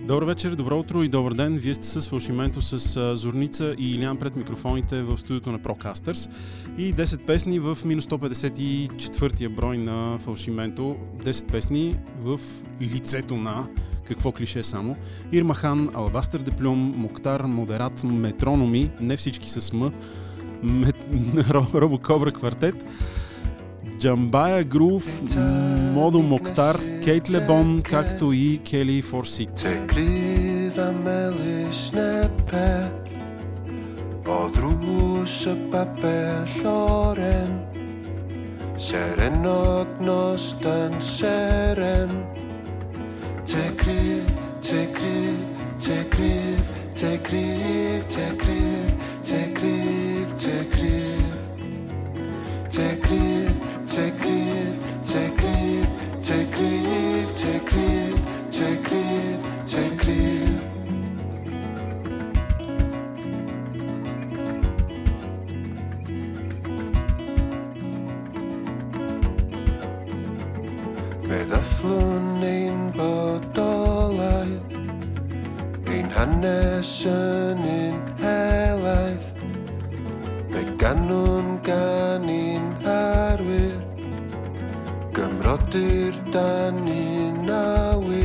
Добър вечер, добро утро и добър ден. Вие сте с Фалшименто с Зорница и Илян пред микрофоните в студиото на Procasters и 10 песни в минус 154-я брой на Фалшименто. 10 песни в лицето на какво клише само. Ирмахан, Алабастър Деплюм, Моктар, Модерат, Метрономи, не всички с М, Мет... Робокобра квартет, Джамбая Грув, Модо Моктар, Кейт Лебон, както и Кели Форсит. Te gryða með sneppe og drúsa babbe hlóren Seren og nostan seren Te Fe ddathlwn ein bodolaeth Ein hanes yn un helaeth. Fe ganwn gan un Rottur danni ná í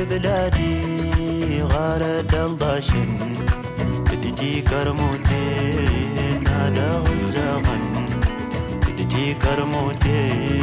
بلادي غارد الضاشن بدتي كرموتين هذا غزاغن بدتي كرموتين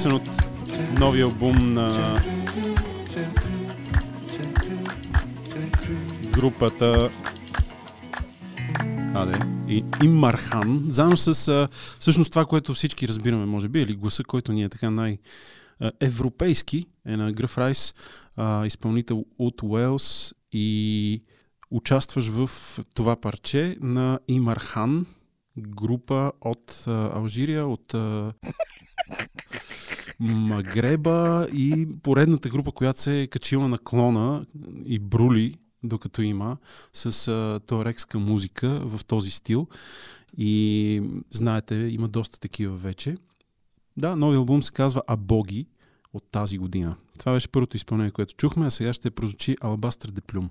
Песен от новия албум на групата Аде, и Имархан, заедно с всъщност това, което всички разбираме, може би, или гласа, който ни е така най-европейски, е на Гръф Райс, изпълнител от Уелс и участваш в това парче на Имархан, група от Алжирия, от Магреба и поредната група, която се е качила на клона и брули, докато има, с а, туарекска музика в този стил. И знаете, има доста такива вече. Да, новия албум се казва Абоги от тази година. Това беше първото изпълнение, което чухме, а сега ще прозвучи Алабастър Деплюм.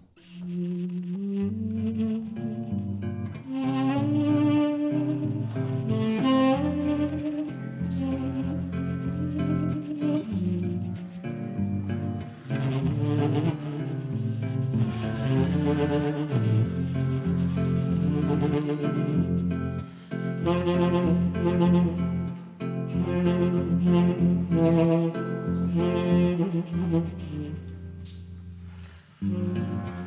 Mm-hmm.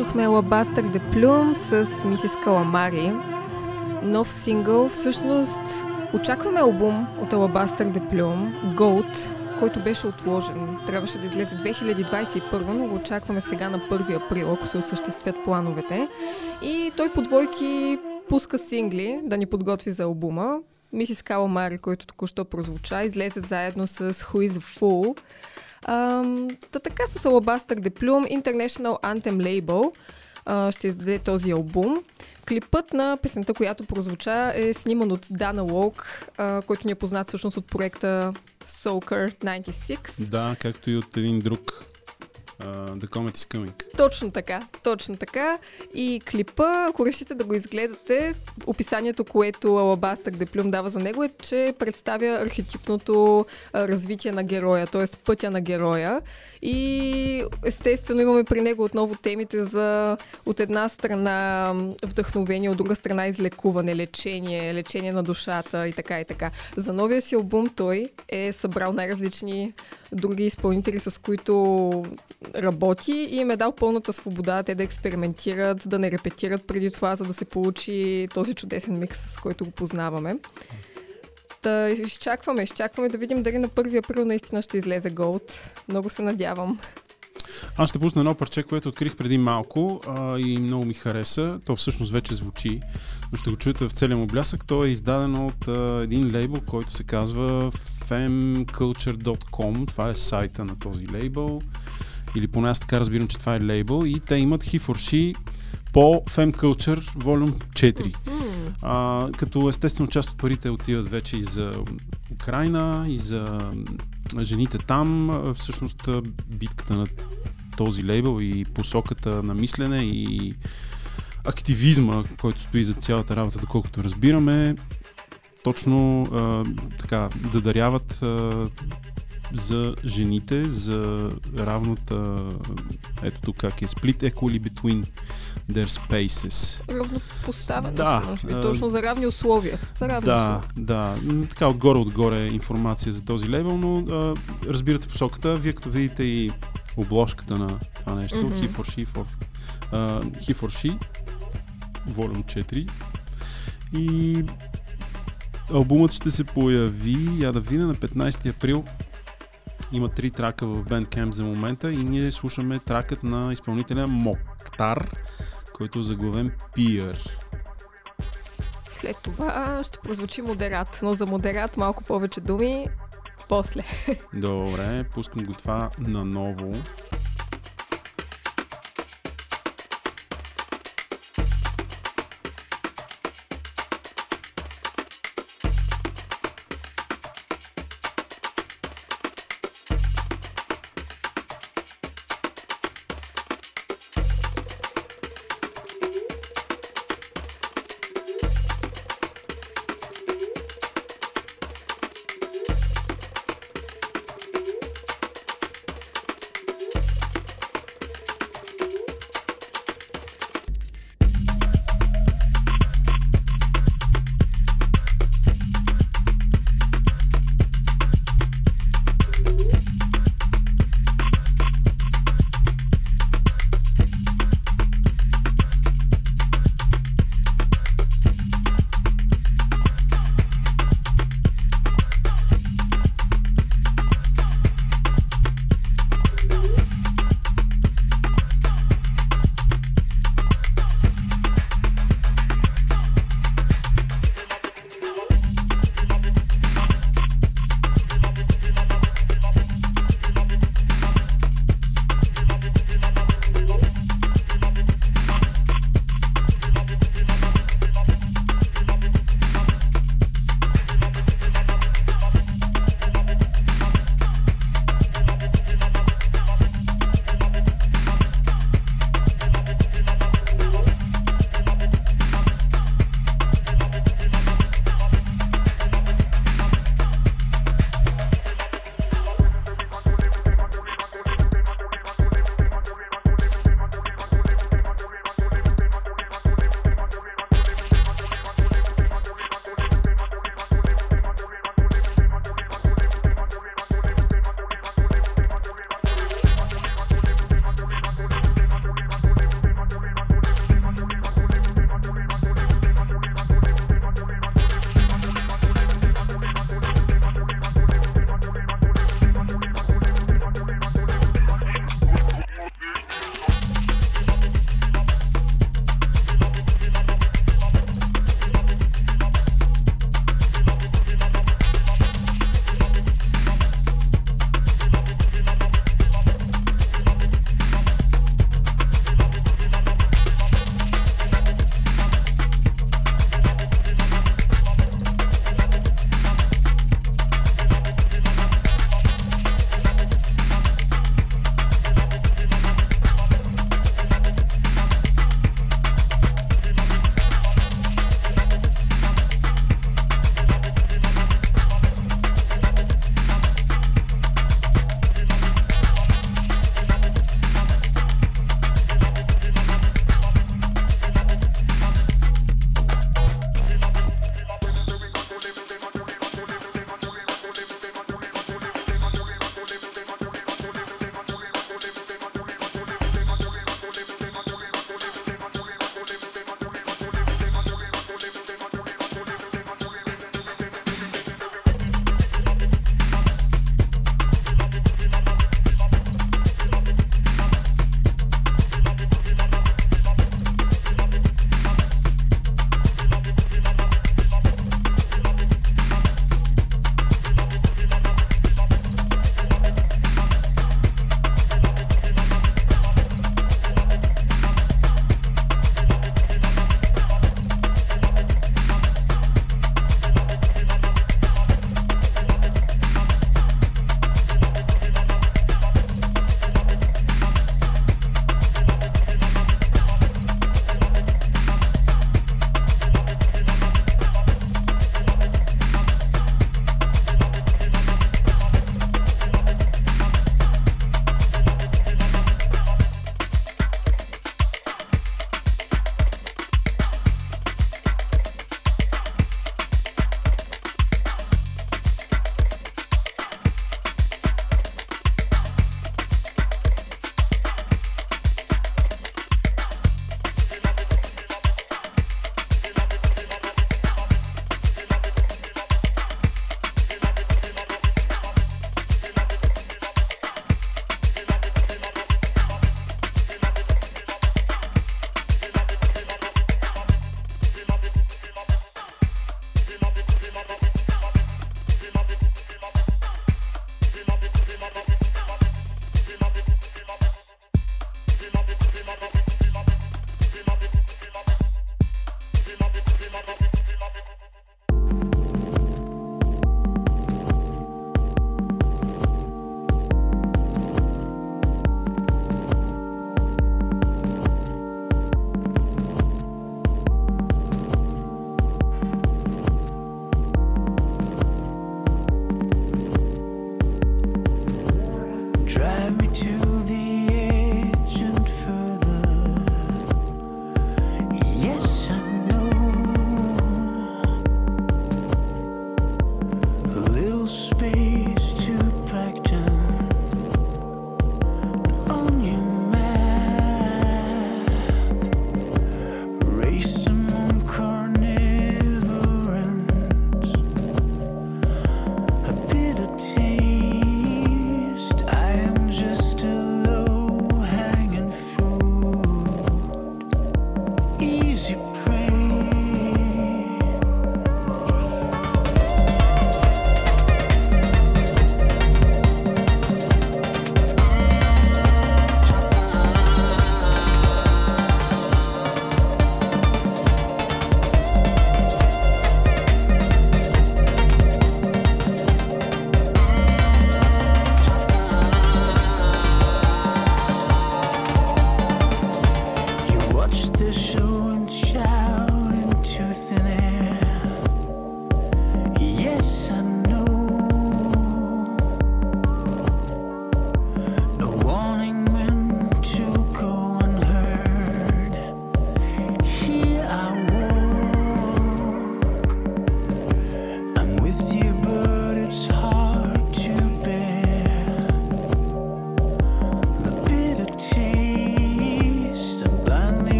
Чухме Лабастър де Плюм с Мисис Каламари. Нов сингъл, всъщност Очакваме албум от Alabaster de Plume, Gold, който беше отложен. Трябваше да излезе 2021, но го очакваме сега на 1 април, ако се осъществят плановете. И той по двойки пуска сингли да ни подготви за албума. Мисис Каламари, който току-що прозвуча, излезе заедно с Who is a Fool. Ам, та така с Alabaster Plume, International Anthem Label, а, ще издаде този албум. Клипът на песента, която прозвуча, е сниман от Дана Лок, а, който ни е познат всъщност от проекта Soaker 96. Да, както и от един друг uh, The Comet is Coming. Точно така, точно така. И клипа, ако решите да го изгледате, описанието, което Алабастър Деплюм дава за него е, че представя архетипното развитие на героя, т.е. пътя на героя. И естествено имаме при него отново темите за от една страна вдъхновение, от друга страна излекуване, лечение, лечение на душата и така и така. За новия си албум той е събрал най-различни други изпълнители, с които работи и им е дал пълната свобода те да експериментират, да не репетират преди това, за да се получи този чудесен микс, с който го познаваме. Та изчакваме, изчакваме да видим дали на 1 април наистина ще излезе Gold. Много се надявам. Аз ще пусна едно парче, което открих преди малко а, и много ми хареса. То всъщност вече звучи, но ще го чуете в целия му блясък. То е издадено от а, един лейбъл, който се казва femculture.com. Това е сайта на този лейбъл. Или поне аз така разбирам, че това е лейбъл. И те имат He for She по Femculture Volume 4. А, като естествено част от парите отиват вече и за Украина, и за жените там. Всъщност битката на този лейбъл и посоката на мислене и активизма, който стои за цялата работа, доколкото разбираме, точно а, така да даряват а, за жените, за равната, ето тук как е, split equally between their spaces. Равнопоставеност, Да, може би. Точно за равни условия. За равни Да, условия. да. Така отгоре-отгоре информация за този лейбъл, но а, разбирате посоката. Вие като видите и обложката на това нещо, Мгм. He for She, for, а, He for She, Volume 4. И албумът ще се появи, я да видя, на 15 април. Има три трака в Bandcamp за момента и ние слушаме тракът на изпълнителя Моктар, който е заглавен Peer. След това ще прозвучи модерат, но за модерат малко повече думи после. Добре, пускам го това наново.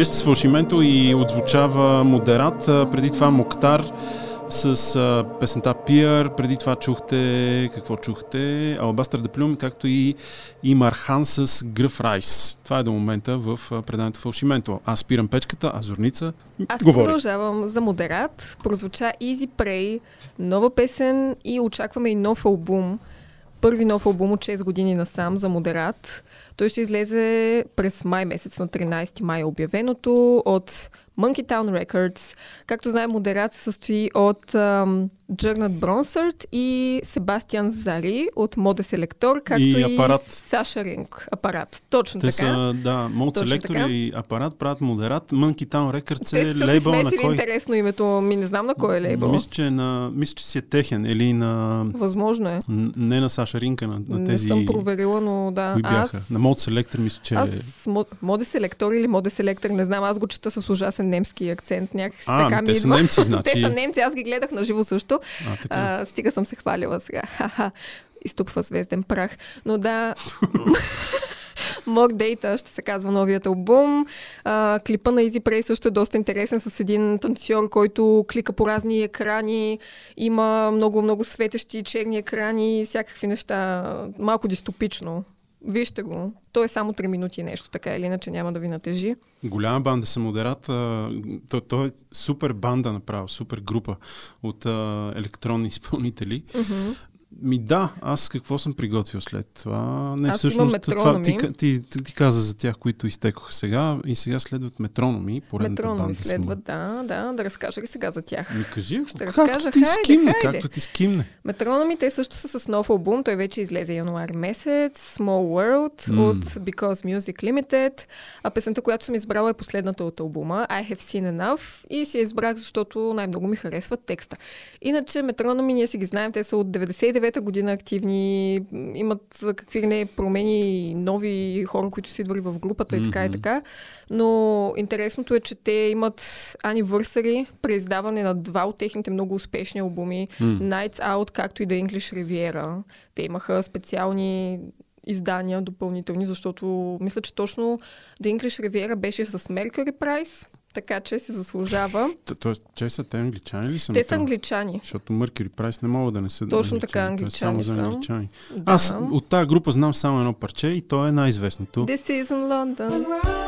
Вие сте с Фалшименто и отзвучава Модерат. Преди това Моктар с а, песента Пиър. Преди това чухте... Какво чухте? Алабастър Деплюм, както и, и Мархан с Гръв Райс. Това е до момента в преданието Фалшименто. Аз спирам печката, а Зорница Аз говори. продължавам за Модерат. Прозвуча Easy Prey, нова песен и очакваме и нов албум. Първи нов албум от 6 години насам за Модерат. Той ще излезе през май месец, на 13 май е обявеното от Monkey Town Records. Както знаем, Модерат се състои от Джърнат Бронсърт и Себастиан Зари от Моде Селектор, както И и, Апарат. Саша Ринг. Апарат. Точно Те така. са, да, Мод Селектор и апарат правят Модерат. Monkey Town Records Те е са си лейбъл на кой? интересно името ми, не знам на кой е лейбъл. Мисля, че, е на, мисля, че си е техен или на... Възможно е. н- Не на Саша Ринка, на, на Не тези... съм проверила, но да. Кои бяха? Аз, На Мод Селектор мисля, че... аз мод- моде селектор или моде селектор, не знам, аз го чета с ужасен немски акцент. Някакси А, така ами ми те са идва. немци, значи. те са немци, аз ги гледах на живо също. А, така. А, стига съм се хвалила сега. Ха-ха. Изтупва звезден прах. Но да, Mock Data ще се казва новият албум. А, клипа на Easy Prey също е доста интересен с един танцор, който клика по разни екрани. Има много-много светещи черни екрани, всякакви неща. Малко дистопично. Вижте го. То е само 3 минути нещо, така или иначе няма да ви натежи. Голяма банда са модерат. а, То, е супер банда направо, супер група от а, електронни изпълнители. Мгм. Ми да, аз какво съм приготвил след това? Не, Аз всъщност, това, ти, ти, ти, ти, каза за тях, които изтекоха сега и сега следват метрономи, Метрономи банда. следват, да, да. Да разкажа ли сега за тях? Ми кажи, Ще както разкажа. ти Хайде, скимне, хайде. както ти скимне. Метрономи, те също са с нов албум. Той вече излезе януари месец. Small World М. от Because Music Limited. А песента, която съм избрала е последната от албума. I Have Seen Enough. И си я избрах, защото най-много ми харесва текста. Иначе метрономи, ние си ги знаем. Те са от 99-та година активни. Имат какви не промени нови хора, които са идвали в групата и така и така. Но интересното е, че те имат анивърсари, преиздаване на два от техните много успешни албуми. М. Nights Out, както и The English Riviera. Те имаха специални издания допълнителни, защото мисля, че точно The English Riviera беше с Mercury Price, така че се заслужава. Т- Тоест, че са те англичани ли са? Те са англичани. Защото Mercury Price не могат да не са Точно така, е само за англичани англичани. Да. Аз от тази група знам само едно парче и то е най-известното. This is in London.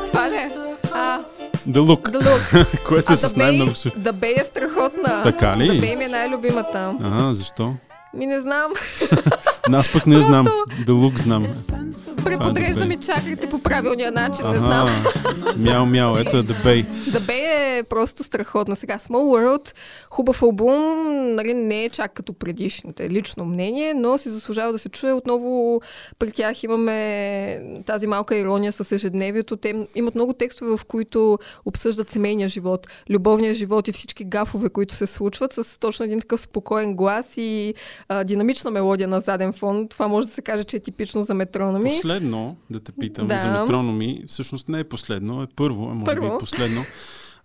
Това ли е? А, The Look, The Look. което А е с най-много... Су- The Bay е страхотна. Така ли? The Bay ми е най-любимата. Ага, защо? Ми не знам. Аз пък не Просто- знам. The Look знам. Преподрежда The ми чакрите по правилния начин, не знам. Мяу, мяу, ето е The Bay. The Bay е просто страхотна. Сега Small World, хубав албум, нали, не е чак като предишните, лично мнение, но си заслужава да се чуе. Отново при тях имаме тази малка ирония с ежедневието. Те имат много текстове, в които обсъждат семейния живот, любовния живот и всички гафове, които се случват с точно един такъв спокоен глас и а, динамична мелодия на заден фон. Това може да се каже, че е типично за метрономи. Последно, да те питам, Да. за метрономи, всъщност не е последно, е първо, а може би Първо. е последно.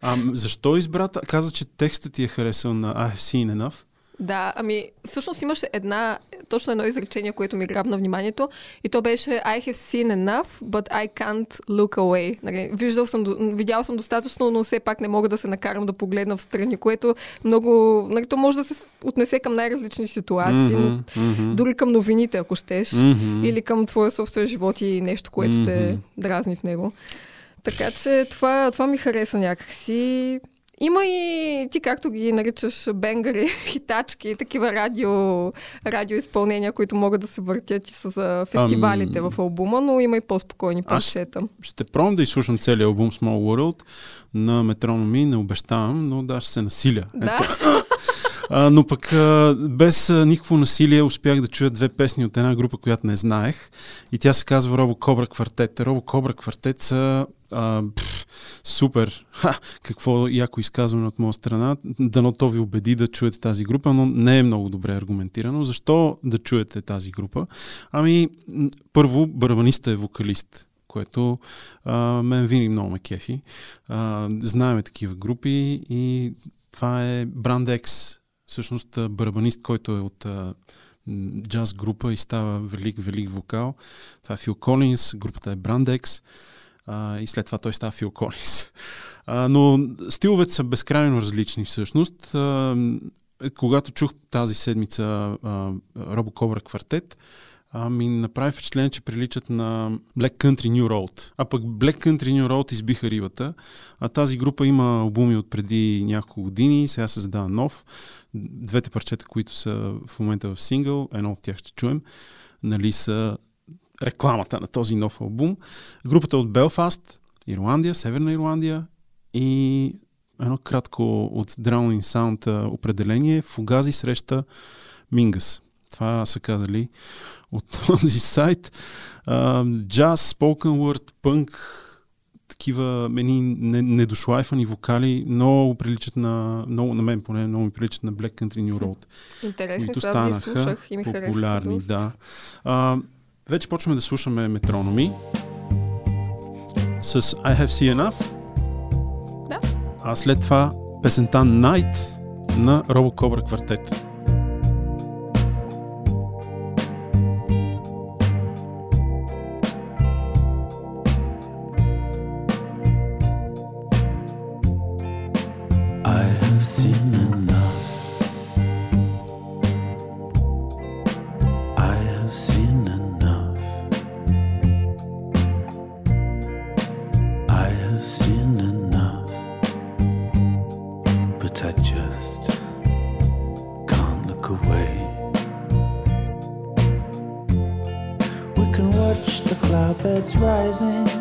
А, защо избрата? Каза, че текстът ти е харесал на I have seen enough. Да, ами всъщност имаше една, точно едно изречение, което ми грабна вниманието и то беше I have seen enough, but I can't look away. Нали, виждал съм, видял съм достатъчно, но все пак не мога да се накарам да погледна в страни, което много, нали, то може да се отнесе към най-различни ситуации, Мгм, мгм. дори към новините, ако щеш, Мгм. или към твоя собствен живот и нещо, което те Мгм. дразни в него. Така че това, това ми хареса някакси. Има и ти, както ги наричаш, бенгари, хитачки, такива радио, радиоизпълнения, които могат да се въртят и с а, фестивалите Ам. в албума, но има и по-спокойни парчета. Ще пробвам да изслушам целият албум Small World на Метрономи, не обещавам, но да, ще се насиля. Да, А, но пък а, без а, никакво насилие успях да чуя две песни от една група, която не знаех. И тя се казва Робо Кобра Квартет. Робо Кобра Квартет са а, пф, супер. Ха, какво яко изказване от моя страна. Дано то ви убеди да чуете тази група, но не е много добре аргументирано. Защо да чуете тази група? Ами, първо, барабаниста е вокалист което а, мен винаги много ме кефи. А, знаеме такива групи и това е Brand X, всъщност барабанист, който е от джаз група и става велик, велик вокал. Това е Фил Колинс, групата е а, и след това той става Фил Колинс. А, но стиловете са безкрайно различни всъщност. А, когато чух тази седмица Робо Кобра квартет, а, ми направи впечатление, че приличат на Black Country New Road. А пък Black Country New Road избиха рибата. А тази група има албуми от преди няколко години, сега се задава нов. Двете парчета, които са в момента в сингъл, едно от тях ще чуем, нали са рекламата на този нов албум. Групата от Белфаст, Ирландия, Северна Ирландия и едно кратко от Drowning Sound определение Фугази среща Мингас. Това са казали от този сайт. Джаз, spoken word, пънк, такива мени не- недошлайфани вокали, много приличат на, много, на мен поне, много ми приличат на Black Country New Road, интересни които станаха слушах и ми популярни. Да. А, вече почваме да слушаме метрономи с I Have Seen Enough. Да. А след това песента Night на Робо Кобра квартет. rising.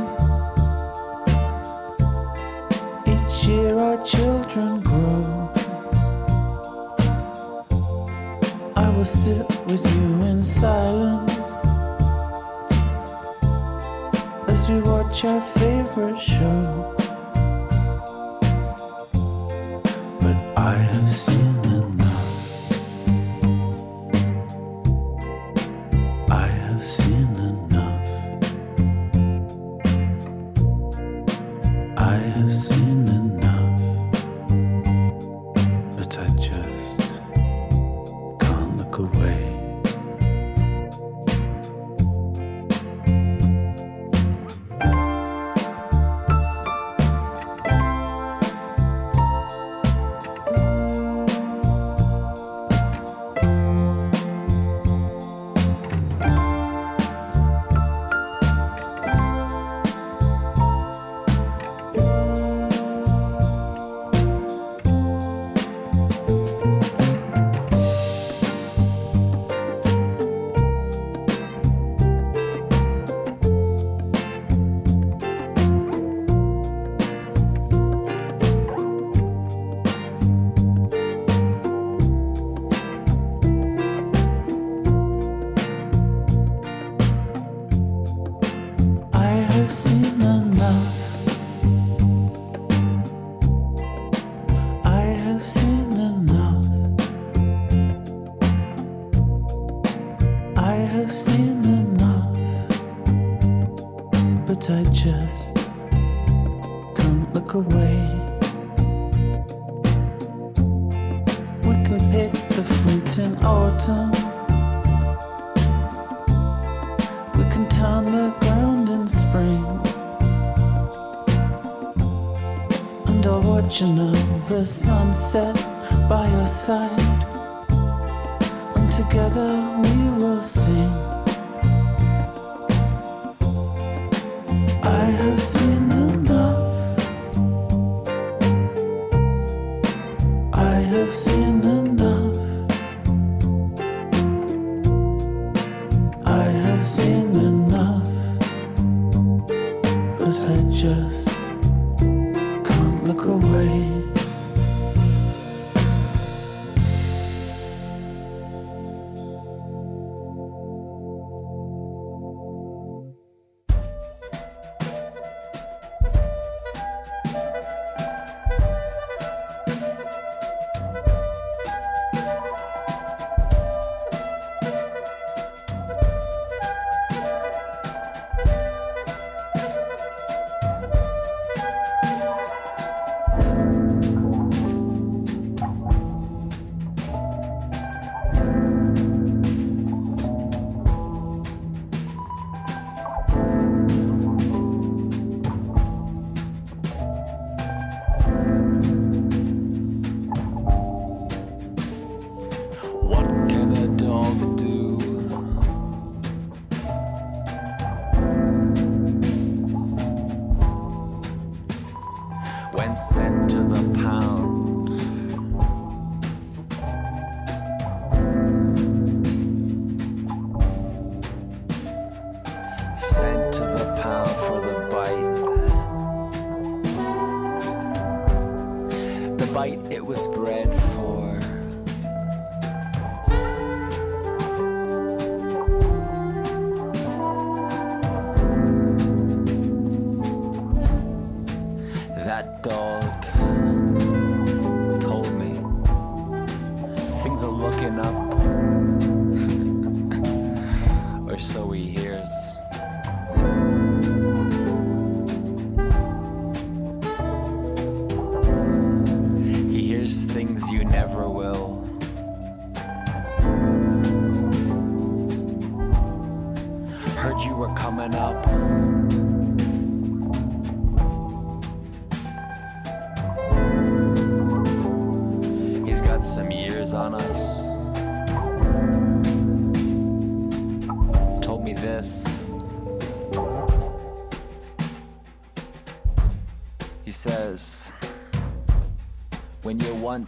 Sent to the pound.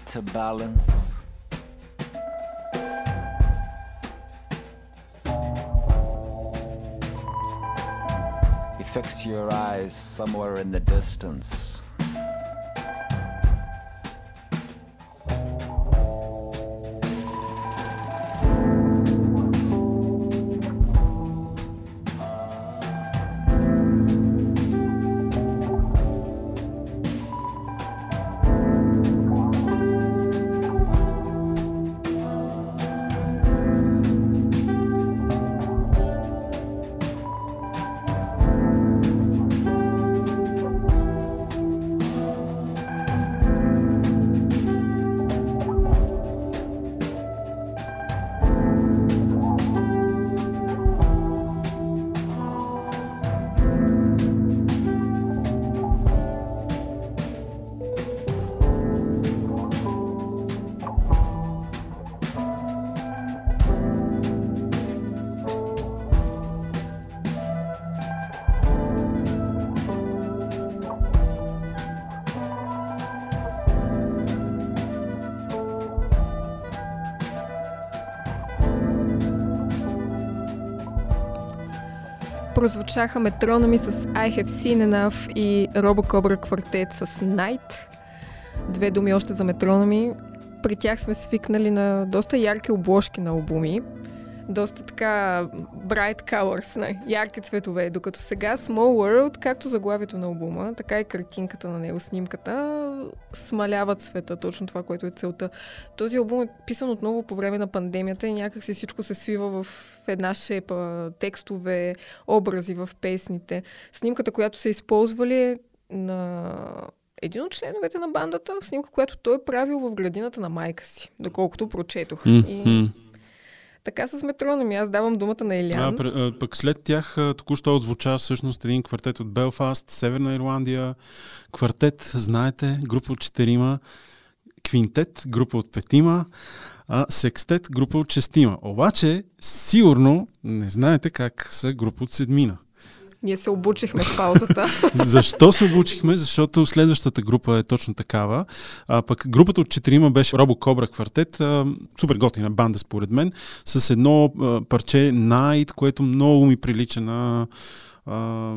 to balance. You fix your eyes somewhere in the distance. Прозвучаха метрономи с I Have Seen Enough и Робокобра квартет с Night. Две думи още за метрономи. При тях сме свикнали на доста ярки обложки на албуми. Доста така bright colors, не, ярки цветове, докато сега Small World, както заглавието на албума, така и картинката на него, снимката, смалява цвета, точно това, което е целта. Този албум е писан отново по време на пандемията и някак си всичко се свива в една шепа, текстове, образи в песните. Снимката, която са използвали е на един от членовете на бандата, снимка, която той е правил в градината на майка си, доколкото прочетох. И Мгм. Така с метрономи. Аз давам думата на Илян. а, пък след тях току-що отзвуча всъщност един квартет от Белфаст, Северна Ирландия. Квартет, знаете, група от четирима. Квинтет, група от петима. А секстет, група от шестима. Обаче, сигурно не знаете как са група от седмина. Ние се обучихме в паузата. Защо се обучихме? Защото следващата група е точно такава. А пък групата от четирима беше Робо Кобра квартет. А, супер готина банда според мен. С едно а, парче Night, което много ми прилича на... А,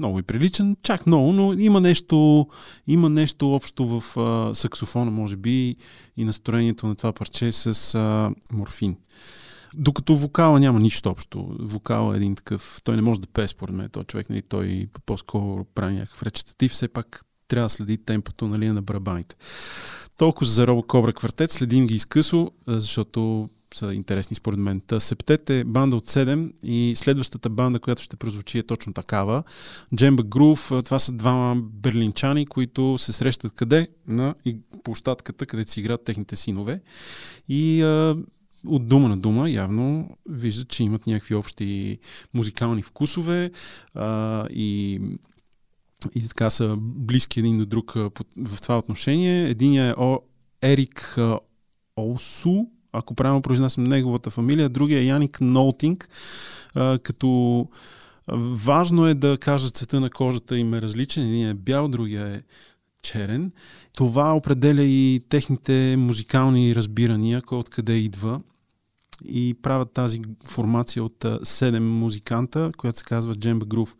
много ми прилича, чак много, но има нещо, има нещо общо в а, саксофона, може би, и настроението на това парче с а, морфин. Докато вокала няма нищо общо. Вокала е един такъв... Той не може да пее според мен. Той човек, нали, той по-скоро прави някакъв речитатив. Все пак трябва да следи темпото нали, на барабаните. Толкова за Робо Кобра квартет. Следим ги изкъсо, защото са интересни според мен. Та Септет е банда от 7 и следващата банда, която ще прозвучи е точно такава. Джемба Грув, това са двама берлинчани, които се срещат къде? На площадката, където си играят техните синове. И а, от дума на дума явно виждат, че имат някакви общи музикални вкусове а, и, и така са близки един до друг в това отношение. Единият е О, Ерик Олсу, ако правилно произнасям неговата фамилия, другия е Яник Нолтинг, а, като важно е да кажа цвета на кожата им е различен. Един е бял, другия е черен. Това определя и техните музикални разбирания, кой откъде идва. И правят тази формация от а, 7 музиканта, която се казва Джемба Грув.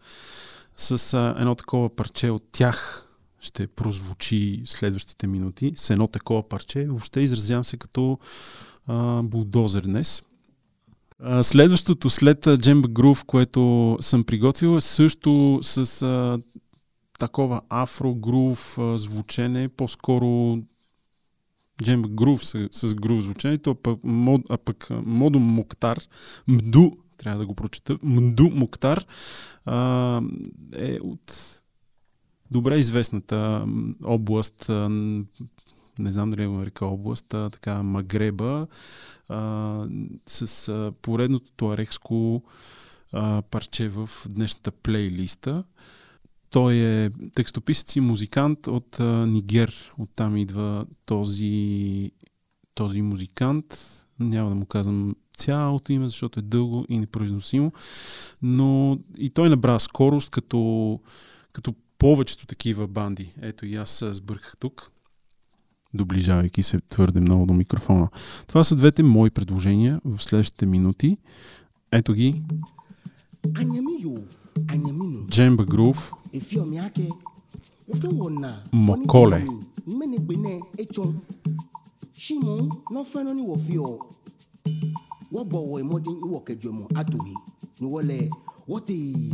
С а, едно такова парче от тях ще прозвучи следващите минути. С едно такова парче. Въобще изразявам се като а, булдозер днес. А, следващото след а, Джемба Грув, което съм приготвил е също с а, такова афро-грув а, звучене, по-скоро Джемба Грув с, с грув звучене, то пък, мод, а а, Модо Моктар, Мду, трябва да го прочета, Мду Моктар а, е от добре известната област, а, не знам дали го нарека област, а, така Магреба, а, с а, поредното туарекско а, парче в днешната плейлиста. Той е текстописец и музикант от а, Нигер. Оттам идва този, този музикант. Няма да му казвам цялото име, защото е дълго и непроизносимо. Но и той набра скорост, като, като повечето такива банди. Ето и аз сбърках тук, доближавайки се твърде много до микрофона. Това са двете мои предложения в следващите минути. Ето ги. Джемба Грув efiɔmi akɛ wofɛ wɔna mɔkɔlɛ mmenegbe nɛ etsɔ simu n'ɔfɛn nɔ ni wɔ fiɔ wɔgbɔ wɔ emɔdi ni wɔ kɛdzɔmɔ atohi ni wɔlɛ wɔtee.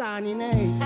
signing name.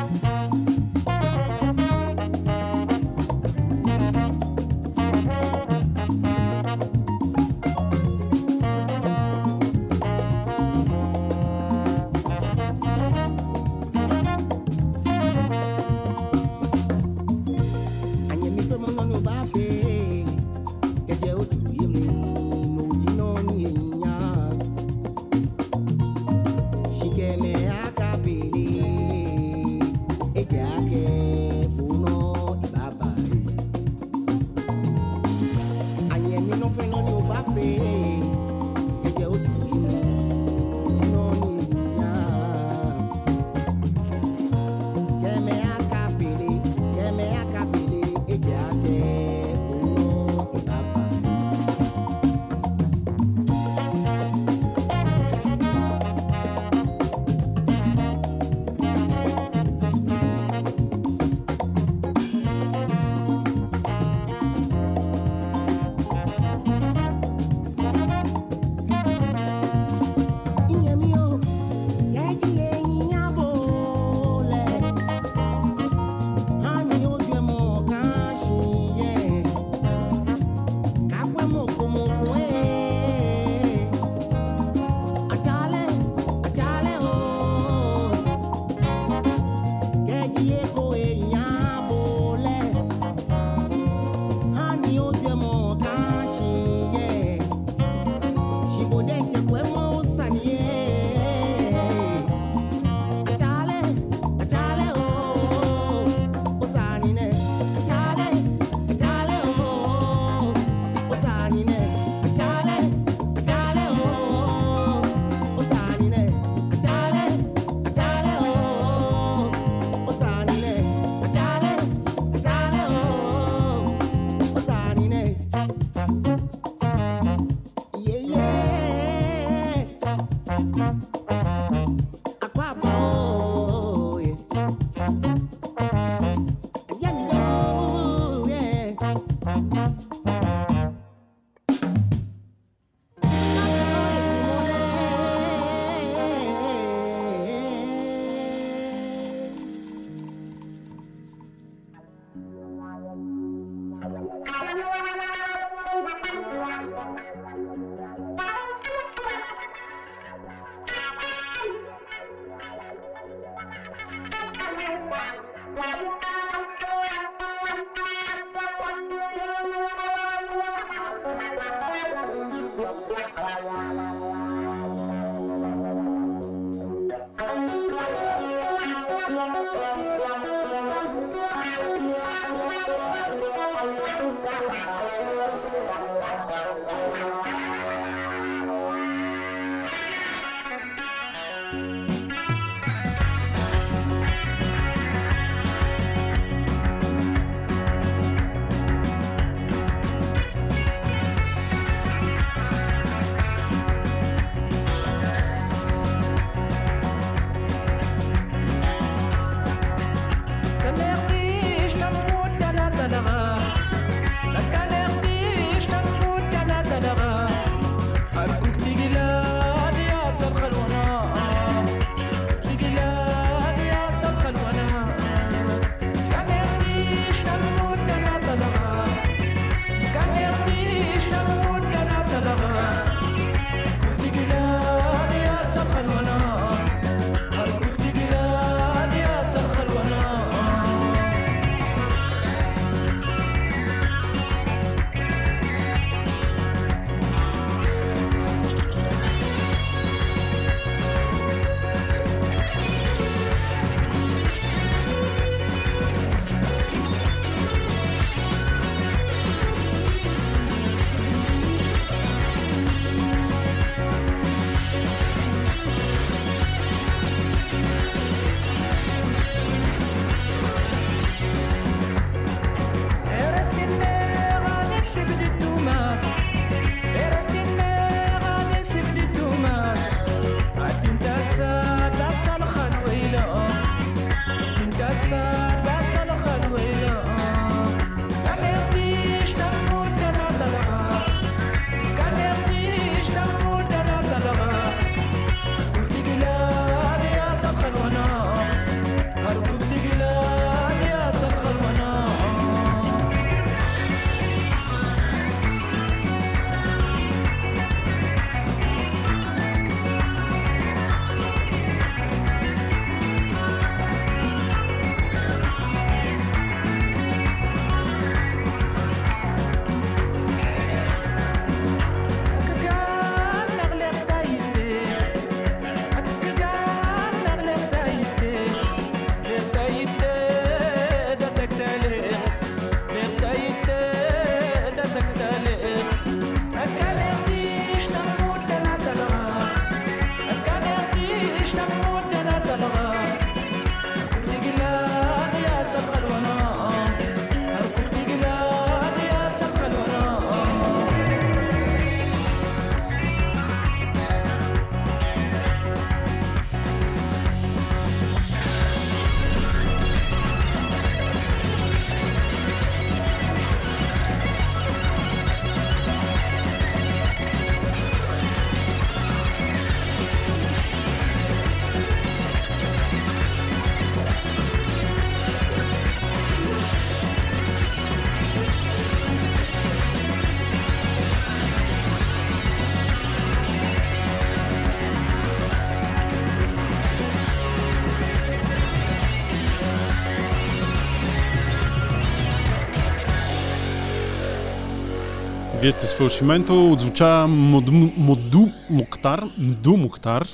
Вие сте с фалшименто. Отзвуча Моду, Моду Моктар. Мду Моктар.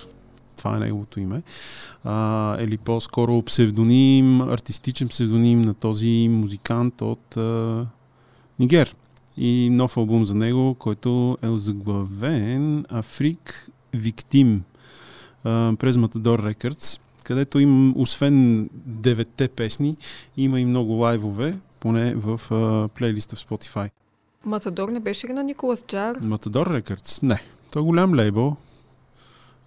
Това е неговото име. А, или по-скоро псевдоним, артистичен псевдоним на този музикант от а, Нигер. И нов албум за него, който е озаглавен Африк Виктим през Matador Records, където има, освен деветте песни, има и много лайвове, поне в а, плейлиста в Spotify. Матадор не беше ли на Николас Джар? Matador Records? Не. Той е голям лейбъл.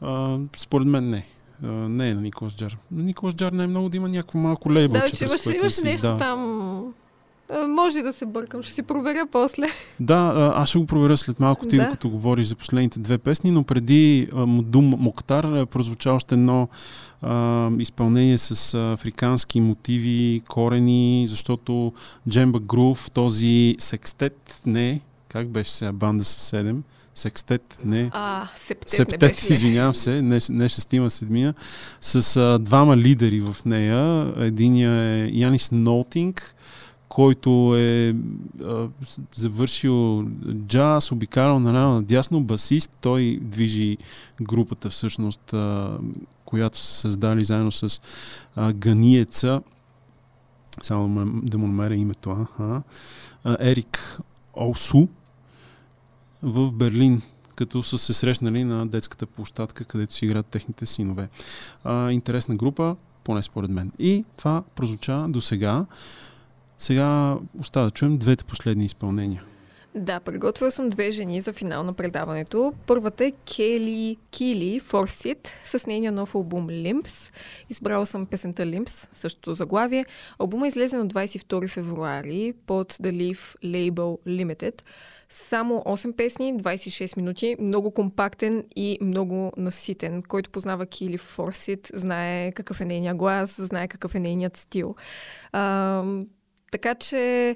А, според мен не. А, не е на Николас Джар. На Николас Джар не е много да има някакво малко лейбъл. Да, че имаше, имаше нещо там. А, Може да се бъркам, ще си проверя после. Да, аз ще го проверя след малко, ти Да. докато говориш за последните две песни, но преди Мудум Моктар прозвуча още едно а, изпълнение с африкански мотиви, корени, защото Джемба Грув, този секстет, не, как беше сега банда с седем, секстет, не, А, септет, не Септет, беше ли? извинявам се, не, не шестима, седмина, с а, двама лидери в нея. Единия е Янис Нолтинг, който е а, завършил джаз, обикалял наляво надясно, басист. Той движи групата всъщност, а, която са създали заедно с а, ганиеца, само да му- намеря името, аха, а, Ерик Олсу в Берлин, като са се срещнали на детската площадка, където си играят техните синове. А, интересна група, поне според мен. И това прозвуча до сега. Сега остава да чуем двете последни изпълнения. Да, приготвила съм две жени за финал на предаването. Първата е Кели Кили Форсит с нейния нов албум Limps. Избрала съм песента Limps, същото заглавие. Албума излезе на 22 февруари под The Leaf Label Limited. Само 8 песни, 26 минути, много компактен и много наситен. Който познава Кили Форсит, знае какъв е нейният глас, знае какъв е нейният стил. А, така че,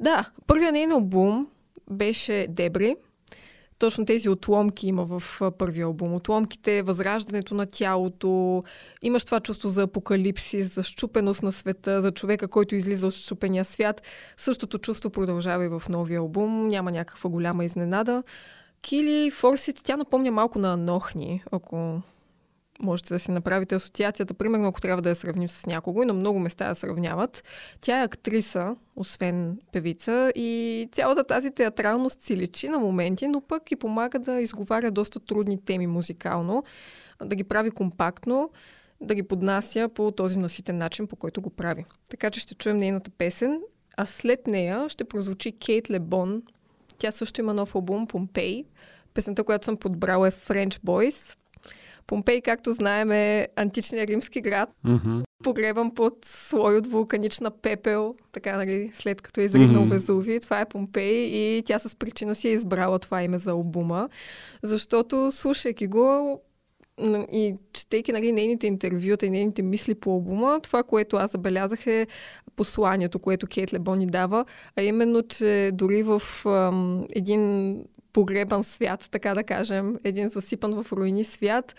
да, първият нейн албум беше Дебри. Точно тези отломки има в първия албум. Отломките, възраждането на тялото, имаш това чувство за апокалипсис, за щупеност на света, за човека, който излиза от щупения свят. Същото чувство продължава и в новия албум. Няма някаква голяма изненада. Кили Форсит, тя напомня малко на Нохни, ако можете да си направите асоциацията, примерно ако трябва да я сравним с някого и на много места я сравняват. Тя е актриса, освен певица и цялата тази театралност си личи на моменти, но пък и помага да изговаря доста трудни теми музикално, да ги прави компактно, да ги поднася по този наситен начин, по който го прави. Така че ще чуем нейната песен, а след нея ще прозвучи Кейт Лебон. Тя също има нов албум Помпей. Песента, която съм подбрала е French Boys. Помпей, както знаем, е античният римски град, Mm-hmm. погребан под слой от вулканична пепел, така нали, след като е изригнал Мгм. Везуви. Това е Помпей и тя с причина си е избрала това име за албума, защото слушайки го и четейки нали, нейните интервюта и нейните мисли по албума, това, което аз забелязах е посланието, което Кейт Лебон ни дава, а именно, че дори в ам, един погребан свят, така да кажем, един засипан в руини свят,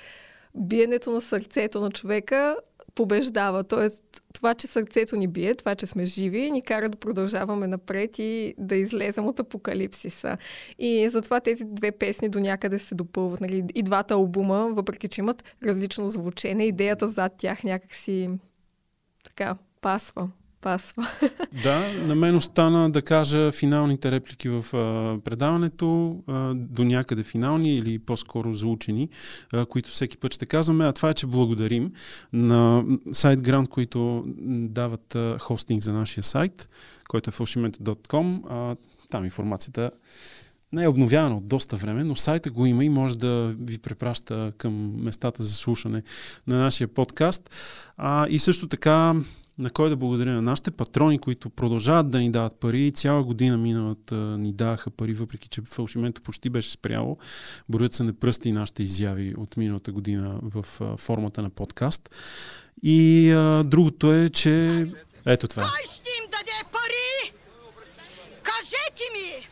биенето на сърцето на човека побеждава. Тоест, това, че сърцето ни бие, това, че сме живи, ни кара да продължаваме напред и да излезем от апокалипсиса. И затова тези две песни до някъде се допълват. Нали? И двата албума, въпреки че имат различно звучене, идеята зад тях някакси така пасва. Пасва. Да, на мен остана да кажа финалните реплики в а, предаването, а, до някъде финални или по-скоро заучени, а, които всеки път ще казваме. А това е, че благодарим на SiteGround, които дават а, хостинг за нашия сайт, който е falshimento.com. А, там информацията не е обновявана от доста време, но сайта го има и може да ви препраща към местата за слушане на нашия подкаст. А, и също така на кой да благодаря на нашите патрони, които продължават да ни дават пари. Цяла година миналата ни даваха пари, въпреки че фалшименто почти беше спряло. Броят се не пръсти нашите изяви от миналата година в а, формата на подкаст. И а, другото е, че... Ето това. Кой ще им даде пари? Кажете ми!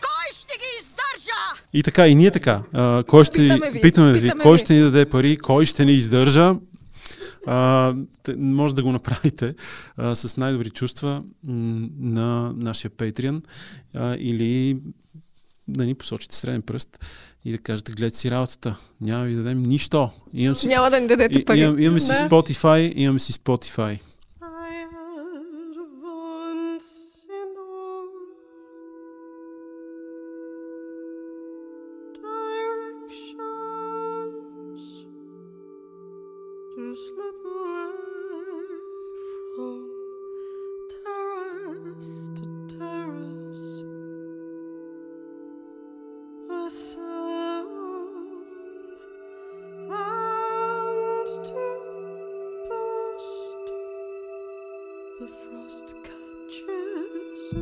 Кой ще ги издържа? И така, и ние така. А, кой ще, Питаме ви, питаме ви, питаме кой ви. ще ни даде пари, кой ще ни издържа. А, може да го направите а, с най-добри чувства на нашия Patreon а, или да ни посочите среден пръст и да кажете, гледайте си работата. Няма да ви дадем нищо. Имам си, Няма да ни дадете пари. имам, имаме си Да. Spotify, имаме си Spotify. The frost catches